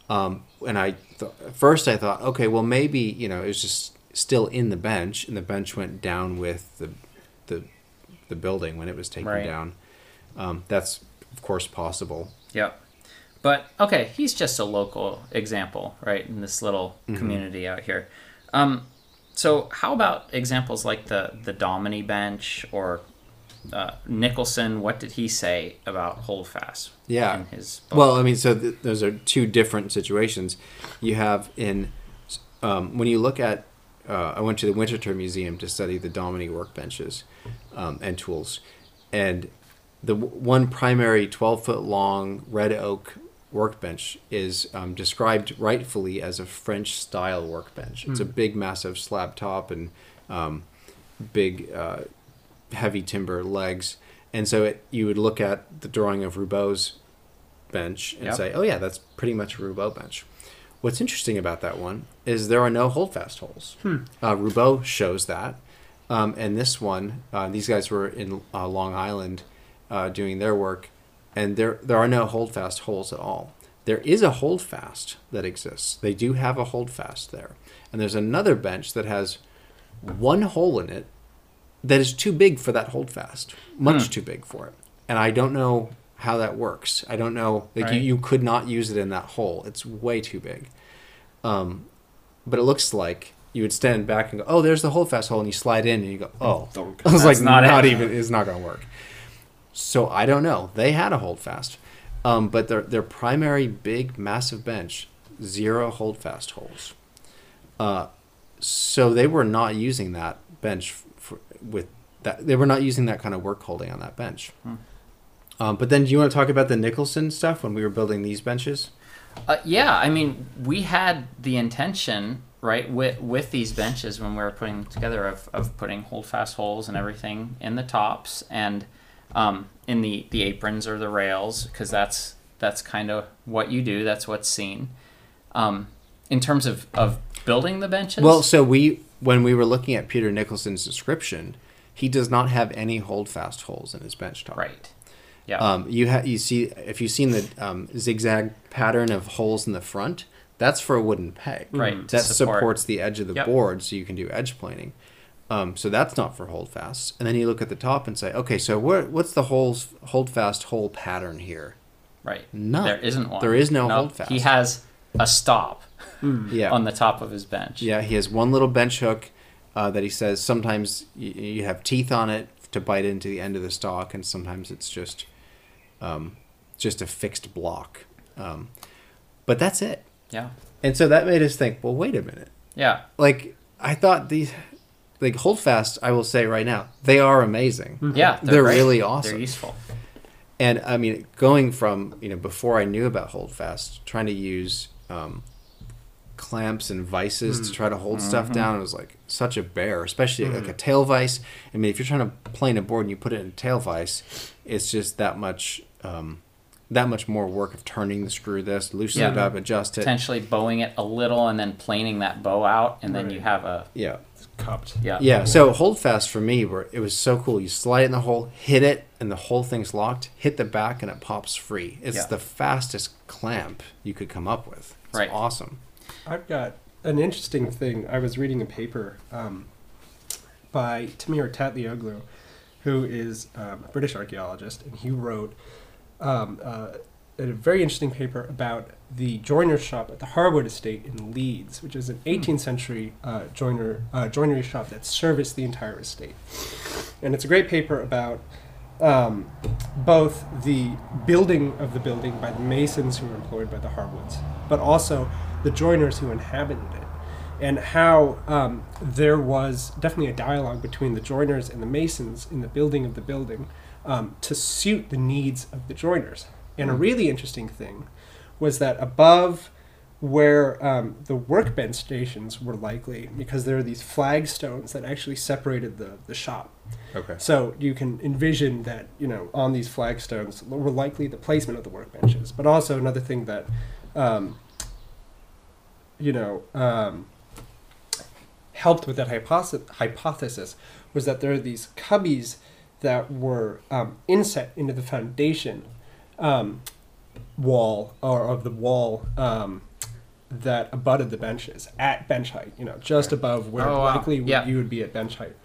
Um, and I th- first I thought, okay, well maybe you know it was just still in the bench, and the bench went down with the the the building when it was taken right. down. Um, that's of course possible. Yep. But okay, he's just a local example, right, in this little mm-hmm. community out here. Um, so how about examples like the the Dominy bench or uh, Nicholson? What did he say about holdfast? Yeah. Well, I mean, so th- those are two different situations. You have in um, when you look at. Uh, I went to the Winterthur Museum to study the Dominy workbenches um, and tools, and the w- one primary twelve foot long red oak workbench is um, described rightfully as a French style workbench. It's mm. a hmm. big, massive slab top and um, big, uh, heavy timber legs. And so it, you would look at the drawing of Roubo's bench and yep. say, oh, yeah, that's pretty much a Roubo bench. What's interesting about that one is there are no holdfast holes. Hmm. Uh, Roubo shows that. Um, and this one, uh, these guys were in uh, Long Island uh, doing their work and there there are no holdfast holes at all. There is a holdfast that exists. They do have a holdfast there, and there's another bench that has one hole in it that is too big for that holdfast, much hmm. too big for it. And I don't know how that works. I don't know. Like right. you, you could not use it in that hole. It's way too big. Um, but it looks like you would stand back and go, "Oh, there's the holdfast hole," and you slide in and you go, "Oh." I was like, not, not even. It's not going to work. So I don't know. They had a holdfast, um, but their their primary big massive bench zero holdfast holes. Uh, so they were not using that bench for, with that. They were not using that kind of work holding on that bench. Hmm. Um, but then, do you want to talk about the Nicholson stuff when we were building these benches? Uh, yeah, I mean, we had the intention, right, with with these benches when we were putting them together of, of putting holdfast holes and everything in the tops and um, in the, the aprons or the rails because that's that's kind of what you do. That's what's seen. Um, in terms of, of building the benches. Well, so we when we were looking at Peter Nicholson's description, he does not have any holdfast holes in his bench top. Right. Yeah. Um, you have you see if you've seen the um, zigzag pattern of holes in the front, that's for a wooden peg. Right. That support. supports the edge of the yep. board, so you can do edge planing. Um, so that's not for holdfast. And then you look at the top and say, okay, so what, what's the holes holdfast hole pattern here? Right. No, there isn't one. There is no, no holdfast. He has a stop. Mm. yeah. on the top of his bench. Yeah, he has one little bench hook uh, that he says sometimes you, you, have teeth on it to bite into the end of the stock, and sometimes it's just um, just a fixed block. Um, but that's it. Yeah. And so that made us think, well, wait a minute. Yeah. Like I thought these like holdfast, I will say right now, they are amazing. Mm-hmm. Yeah, they're, they're really awesome. They're useful. And I mean, going from you know before I knew about holdfast, trying to use um, clamps and vices mm. to try to hold mm-hmm. stuff down. It was like such a bear, especially mm. like a tail vise. I mean, if you're trying to plane a board and you put it in a tail vise, it's just that much. Um, that much more work of turning the screw this, loosen yeah. it up, adjust it. Potentially bowing it a little and then planing that bow out, and right. then you have a yeah cupped. Yeah. Yeah. So hold fast for me, where it was so cool. You slide it in the hole, hit it, and the whole thing's locked. Hit the back, and it pops free. It's yeah. the fastest clamp you could come up with. It's right. awesome. I've got an interesting thing. I was reading a paper um, by Timur Tatlıoğlu, who is um, a British archaeologist, and he wrote um, uh, a very interesting paper about the joiner's shop at the Harewood Estate in Leeds, which is an 18th hmm. century uh, joiner uh, joinery shop that serviced the entire estate. And it's a great paper about um, both the building of the building by the masons who were employed by the Harwoods, but also the joiners who inhabited it, and how um, there was definitely a dialogue between the joiners and the masons in the building of the building um, to suit the needs of the joiners. And a hmm. really interesting thing was that above where um, the workbench stations were likely, because there are these flagstones that actually separated the, the shop. Okay. So you can envision that, you know, on these flagstones were likely the placement of the workbenches. But also another thing that, um, you know, um, helped with that hypothesis, hypothesis was that there are these cubbies that were um, inset into the foundation um, wall or of the wall um, that abutted the benches at bench height. You know, just above where oh, likely wow. yeah. you would be at bench height.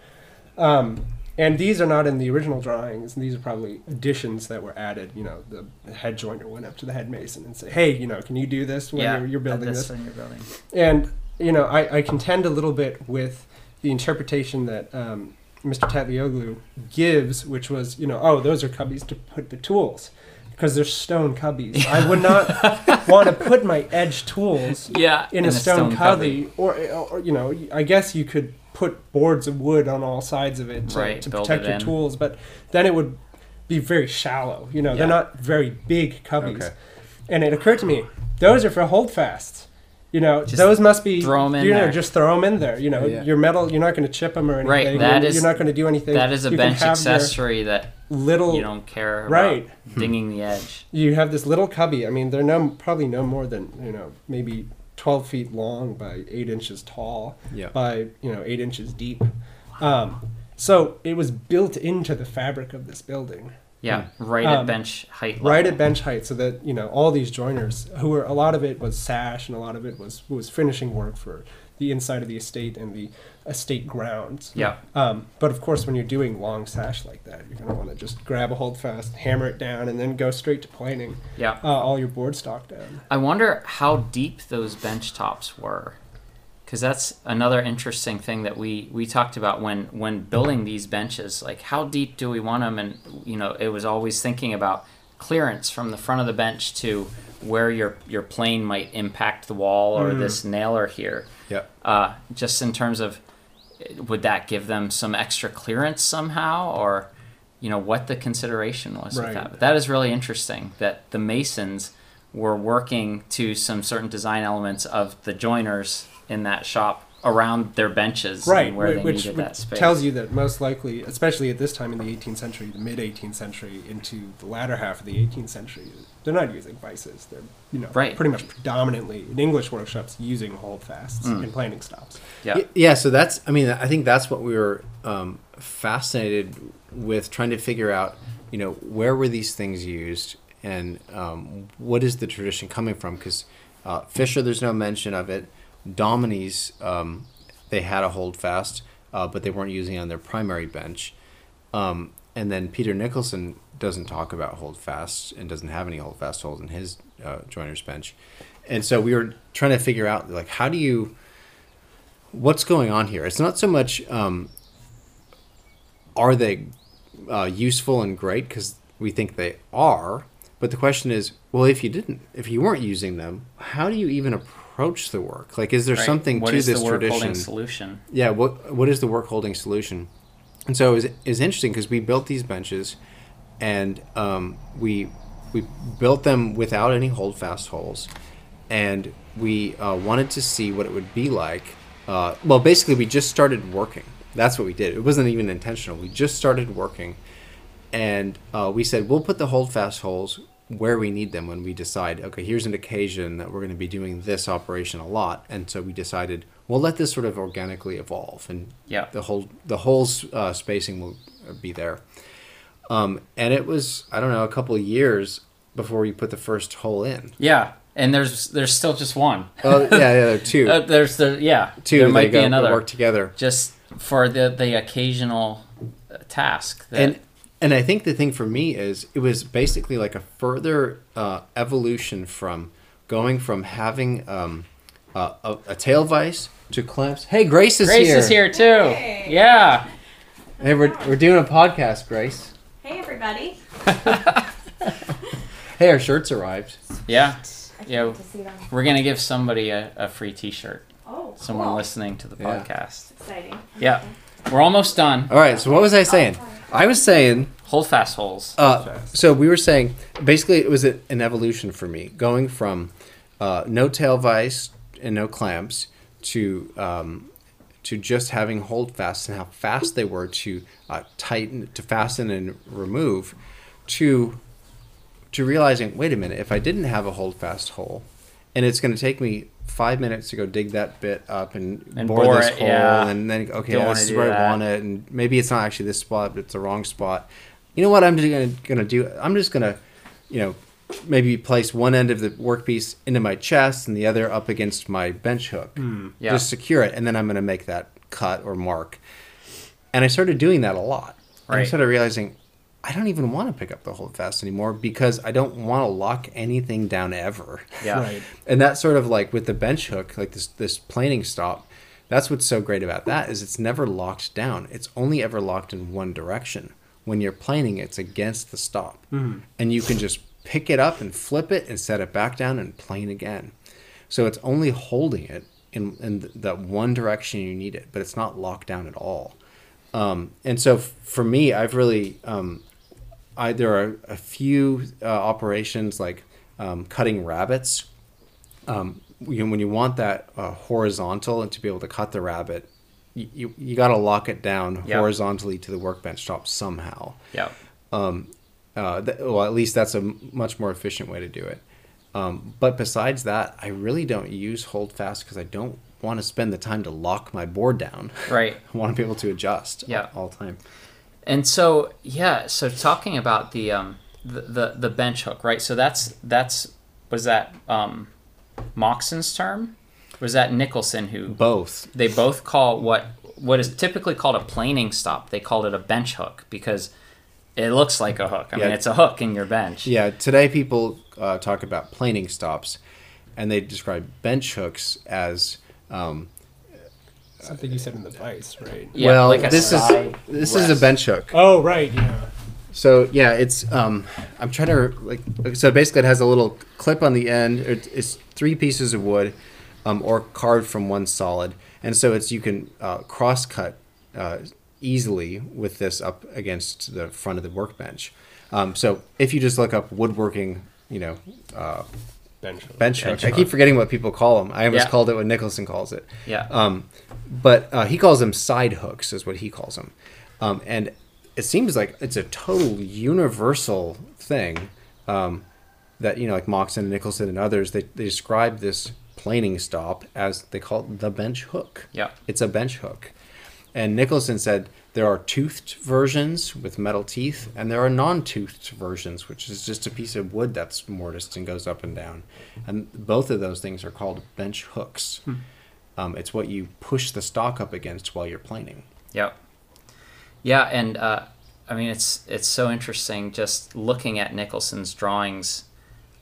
Um, and these are not in the original drawings. And these are probably additions that were added. You know, the head joiner went up to the head mason and said, "Hey, you know, can you do this when you're, you're, building this?" When you're building. And you know, I, I contend a little bit with the interpretation that um, Mr. Tatlıoğlu gives, which was, you know, oh, those are cubbies to put the tools because they're stone cubbies. I would not want to put my edge tools yeah, in, in a, stone, stone cubby. cubby, Or, or you know, I guess you could put boards of wood on all sides of it to, right, to protect your in. tools, but then it would be very shallow. You know, yeah. they're not very big cubbies. Okay. And it occurred to me, those are for holdfasts. You know, just those must be throw them in you know, there. just throw them in there. You know, yeah. your metal, you're not going to chip them or anything. Right, that you're, is, you're not going to do anything. That is a you bench accessory that little you don't care about right. dinging the edge. You have this little cubby. I mean, they're no probably no more than you know maybe 12 feet long by eight inches tall yeah. by you know eight inches deep. Um, so it was built into the fabric of this building. Yeah, hmm. right um, at bench height. Level. Right at bench height, so that you know all these joiners, who were a lot of it was sash, and a lot of it was was finishing work for the inside of the estate and the estate grounds. Yeah. Um, but of course, when you're doing long sash like that, you're gonna want to just grab a hold fast, hammer it down, and then go straight to planing. Yeah. Uh, all your board stock down. I wonder how deep those bench tops were because that's another interesting thing that we we talked about when when building these benches like how deep do we want them and you know it was always thinking about clearance from the front of the bench to where your your plane might impact the wall or mm. this nailer here. Yep. Uh, just in terms of, would that give them some extra clearance somehow, or you know what the consideration was right. with that? But that is really interesting that the masons were working to some certain design elements of the joiners in that shop around their benches right where they which, needed which that space. tells you that most likely especially at this time in the 18th century the mid 18th century into the latter half of the 18th century they're not using vices they're you know right. pretty much predominantly in english workshops using holdfasts mm. and planing stops yeah yeah so that's i mean i think that's what we were um, fascinated with trying to figure out you know where were these things used and um, what is the tradition coming from because uh, fisher there's no mention of it Dominies, um, they had a holdfast, uh, but they weren't using on their primary bench. Um, and then Peter Nicholson doesn't talk about holdfasts and doesn't have any holdfast holes in his uh, joiner's bench. And so we were trying to figure out, like, how do you, what's going on here? It's not so much, um, are they uh, useful and great because we think they are, but the question is, well, if you didn't, if you weren't using them, how do you even approach approach the work? Like, is there right. something what to is this the work tradition? Holding solution. Yeah. What What is the work holding solution? And so it was, interesting because we built these benches, and um, we we built them without any holdfast holes, and we uh, wanted to see what it would be like. Uh, well, basically, we just started working. That's what we did. It wasn't even intentional. We just started working, and uh, we said we'll put the holdfast holes where we need them when we decide, okay, here's an occasion that we're going to be doing this operation a lot, and so we decided we'll let this sort of organically evolve, and yeah, the whole the whole uh, spacing will be there. Um, and it was I don't know a couple of years before we put the first hole in. Yeah, and there's there's still just one. Oh yeah, yeah, there are two. uh, there's the yeah two. There might be another work together just for the the occasional task. That, and and I think the thing for me is it was basically like a further uh, evolution from going from having um, a, a, a, tail vise to clamps. Hey, Grace is Grace here. Grace is here too. Hey. Yeah. Hey, we're, we're doing a podcast, Grace. Hey, everybody. hey, our shirts arrived. Yeah. Yeah. We're gonna give somebody a, a free T-shirt. Oh. Someone cool. listening to the podcast. Yeah. Exciting. Yeah. We're almost done. All right. So what was I saying? Oh, I was saying hold fast holes. Uh, so we were saying basically it was a, an evolution for me, going from uh, no tail vise and no clamps to um, to just having holdfasts and how fast they were to uh, tighten, to fasten and remove, to to realizing, wait a minute, if I didn't have a hold fast hole, and it's going to take me five minutes to go dig that bit up and, and bore, bore this it, hole, yeah. and then okay, Don't this is where that. I want it, and maybe it's not actually this spot, but it's the wrong spot. You know what I'm just gonna gonna do? I'm just gonna, you know, maybe place one end of the workpiece into my chest and the other up against my bench hook. Mm, yeah. Just secure it, and then I'm gonna make that cut or mark. And I started doing that a lot. Right. And I started realizing I don't even want to pick up the hold fast anymore because I don't want to lock anything down ever. Yeah. Right. And that's sort of like with the bench hook, like this this planing stop. That's what's so great about that is it's never locked down. It's only ever locked in one direction. When you're planing, it's against the stop, mm-hmm. and you can just pick it up and flip it and set it back down and plane again. So it's only holding it in in that one direction you need it, but it's not locked down at all. Um, and so f- for me, I've really um, I, there are a few uh, operations like um, cutting rabbits. Um, you, when you want that uh, horizontal and to be able to cut the rabbit, you, you, you got to lock it down yep. horizontally to the workbench top somehow. Yeah. Um, uh, th- well, at least that's a much more efficient way to do it. Um, but besides that, I really don't use holdfast because I don't want to spend the time to lock my board down. Right. I want to be able to adjust yeah. all, all the time. And so yeah, so talking about the um the, the, the bench hook, right? So that's that's was that um Moxon's term? Was that Nicholson who both? They both call what what is typically called a planing stop. They called it a bench hook because it looks like a hook. I yeah. mean, it's a hook in your bench. Yeah. Today, people uh, talk about planing stops, and they describe bench hooks as um, Something you said in the vice, right? Yeah, well, like this is this rest. is a bench hook. Oh, right, yeah. So yeah, it's um, I'm trying to like so basically it has a little clip on the end. It's three pieces of wood, um, or carved from one solid, and so it's you can uh, cross cut uh, easily with this up against the front of the workbench. Um, so if you just look up woodworking, you know, uh, bench hook. Bench hook. I keep forgetting what people call them. I almost yeah. called it what Nicholson calls it. Yeah. Um, but uh, he calls them side hooks, is what he calls them, um, and it seems like it's a total universal thing um, that you know like Moxon and Nicholson and others they, they describe this planing stop as they call it the bench hook. Yeah, it's a bench hook, and Nicholson said there are toothed versions with metal teeth, and there are non-toothed versions, which is just a piece of wood that's mortised and goes up and down. And both of those things are called bench hooks. Hmm. Um, it's what you push the stock up against while you're planing. Yep. Yeah, and uh, I mean it's it's so interesting just looking at Nicholson's drawings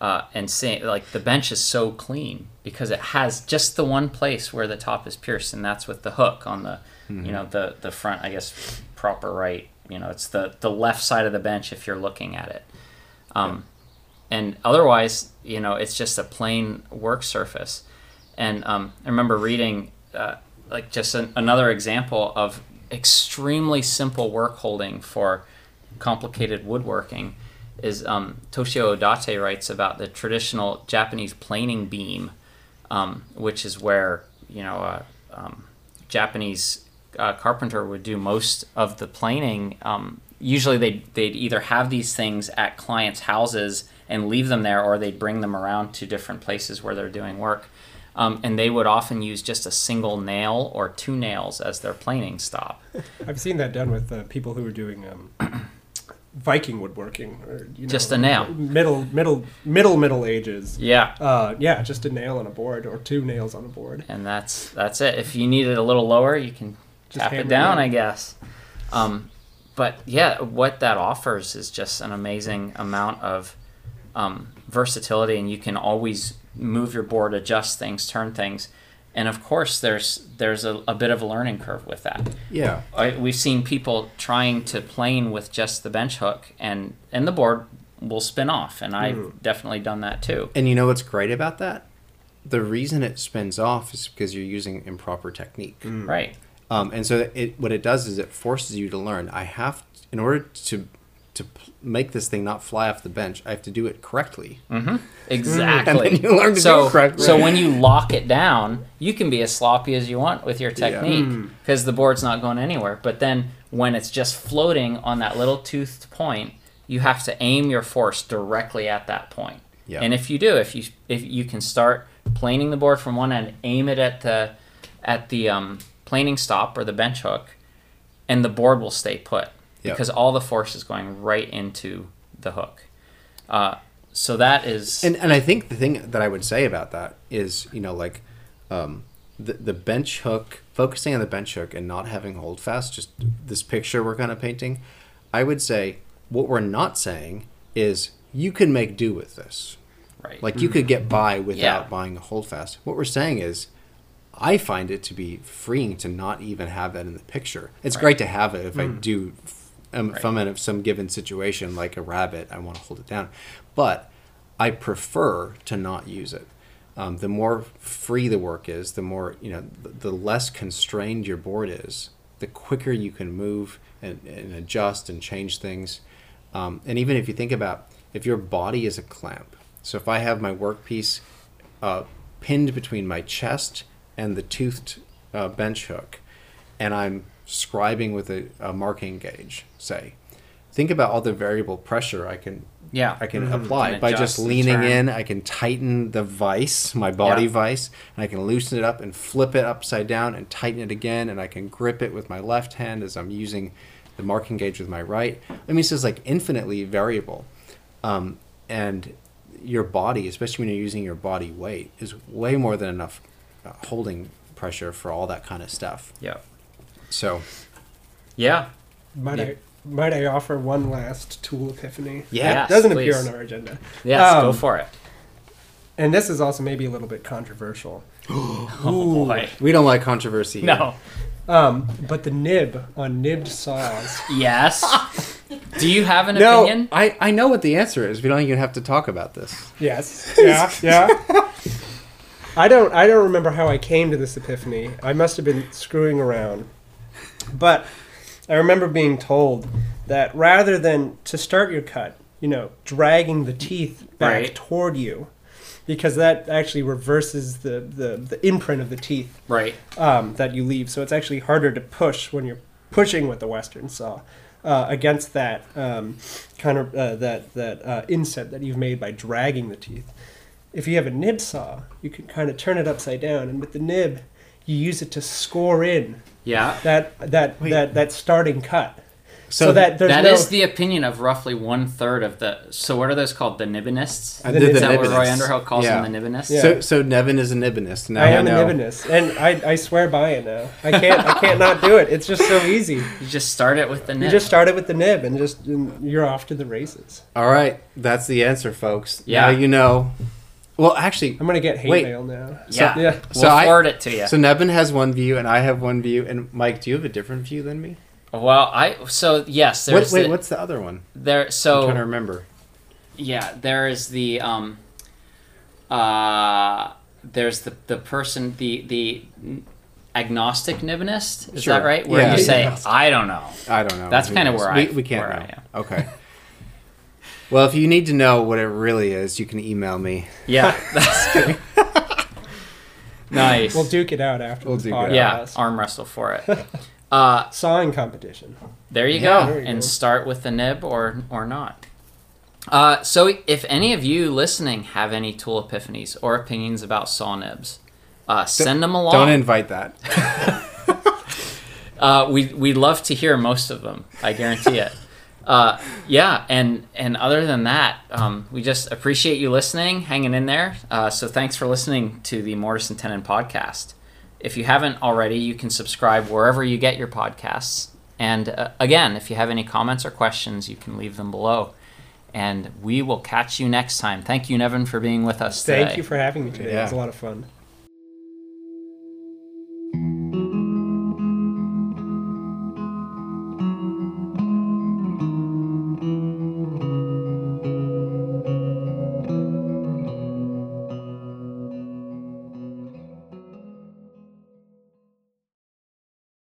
uh, and seeing like the bench is so clean because it has just the one place where the top is pierced, and that's with the hook on the mm-hmm. you know the the front. I guess proper right. You know, it's the the left side of the bench if you're looking at it. Um, yeah. And otherwise, you know, it's just a plain work surface. And um, I remember reading uh, like just an, another example of extremely simple work holding for complicated woodworking is um, Toshio Odate writes about the traditional Japanese planing beam, um, which is where you know uh, um, Japanese uh, carpenter would do most of the planing. Um, usually, they'd they'd either have these things at clients' houses and leave them there, or they'd bring them around to different places where they're doing work. Um, and they would often use just a single nail or two nails as their planing stop. I've seen that done with uh, people who are doing um, Viking woodworking, or you know, just a nail. Middle, middle, middle, middle ages. Yeah. Uh, yeah, just a nail on a board or two nails on a board. And that's that's it. If you need it a little lower, you can just tap it down, it I guess. Um, but yeah, what that offers is just an amazing amount of um, versatility, and you can always move your board, adjust things, turn things. And of course, there's there's a, a bit of a learning curve with that. Yeah, I, we've seen people trying to plane with just the bench hook, and and the board will spin off, and I've mm. definitely done that too. And you know what's great about that? The reason it spins off is because you're using improper technique. Mm. Right. Um, and so it what it does is it forces you to learn. I have in order to to make this thing not fly off the bench, I have to do it correctly. Mm-hmm. Exactly. and then you learn to so, do it correctly. So when you lock it down, you can be as sloppy as you want with your technique because yeah. the board's not going anywhere. But then when it's just floating on that little toothed point, you have to aim your force directly at that point. Yep. And if you do, if you if you can start planing the board from one end, aim it at the at the um, planing stop or the bench hook, and the board will stay put yep. because all the force is going right into the hook. Uh, so that is, and and I think the thing that I would say about that is, you know, like um, the the bench hook, focusing on the bench hook and not having holdfast, just this picture we're kind of painting. I would say what we're not saying is you can make do with this. Right. Like you could get by without yeah. buying a holdfast. What we're saying is I find it to be freeing to not even have that in the picture. It's right. great to have it if mm. I do um, right. if I'm in some given situation like a rabbit, I want to hold it down. But I prefer to not use it. Um, the more free the work is, the more you know, the, the, less constrained your board is, the quicker you can move and, and adjust and change things. Um, and even if you think about if your body is a clamp, so if I have my workpiece uh, pinned between my chest and the toothed uh, bench hook, and I'm scribing with a, a, marking gauge, say, think about all the variable pressure I can yeah I can mm-hmm. apply can by just leaning in. I can tighten the vise, my body yeah. vise, and I can loosen it up and flip it upside down and tighten it again, and I can grip it with my left hand as I'm using the marking gauge with my right. I mean, it's just like infinitely variable, um, and your body, especially when you're using your body weight, is way more than enough holding pressure for all that kind of stuff. Yeah. So, yeah. Might yeah. I might I offer one last tool epiphany? Yeah, yes, doesn't please. appear on our agenda. Yes, um, go for it. And this is also maybe a little bit controversial. oh boy, we don't like controversy. No. Um, but the nib on nibbed saws. Yes. Do you have an no, opinion? I, I know what the answer is. We don't even have to talk about this. Yes. Yeah. Yeah. I don't. I don't remember how I came to this epiphany. I must have been screwing around, but I remember being told that rather than to start your cut, you know, dragging the teeth back Right. toward you, because that actually reverses the, the, the imprint of the teeth right. um, that you leave. So it's actually harder to push when you're pushing with the Western saw uh, against that um, kind of uh, that that uh, inset that you've made by dragging the teeth. If you have a nib saw, you can kind of turn it upside down, and with the nib, you use it to score in Yeah. that that Wait. that that starting cut. So, So, that there's That no, is the opinion of roughly one third of the. So what are those called? The Nibinists? I the did Is the that what Roy Underhill calls Yeah. them? The Nibinists. Yeah. So so Nevan is a Nibinist. Now I am a know. Nibinist, and I, I swear by it now. I can't I can't not do it. It's just so easy. You just start it with the nib. You just start it with the nib, and just and you're off to the races. All right, that's the answer, folks. Yeah. Now you know. Well, actually, I'm gonna get hate Wait. mail now. yeah. yeah. We'll So I- forward it to you. so Nevan has one view and I have one view. And Mike, do you have a different view than me? well, I so yes, What, there's wait, the, what's the other one? there. So I'm So trying to remember. yeah, there is the um, uh, there's the the person the the agnostic Nibinist. Is Sure. that right? Where Yeah. you say Agnostic. I don't know. I don't know. That's kinda knows? where we, I- we can't where know. I am. Okay. Well, if you need to know what it really is, you can email me. Yeah, that's good. nice. We'll duke it out after We'll the duke it out. podcast. yeah, arm wrestle for it. Uh, Sawing competition. There you Yeah. go. There you and go. start with the nib or or not. Uh, so if any of you listening have any tool epiphanies or opinions about saw nibs, uh, send them along. Don't invite that. uh, we we'd love to hear most of them. I guarantee it. Uh, yeah, and and other than that, um, we just appreciate you listening, hanging in there. Uh, so thanks for listening to the Mortise and Tenon podcast. If you haven't already, you can subscribe wherever you get your podcasts. And uh, again, if you have any comments or questions, you can leave them below. And we will catch you next time. Thank you, Nevan, for being with us today. Thank you for having me today. It was a lot of fun.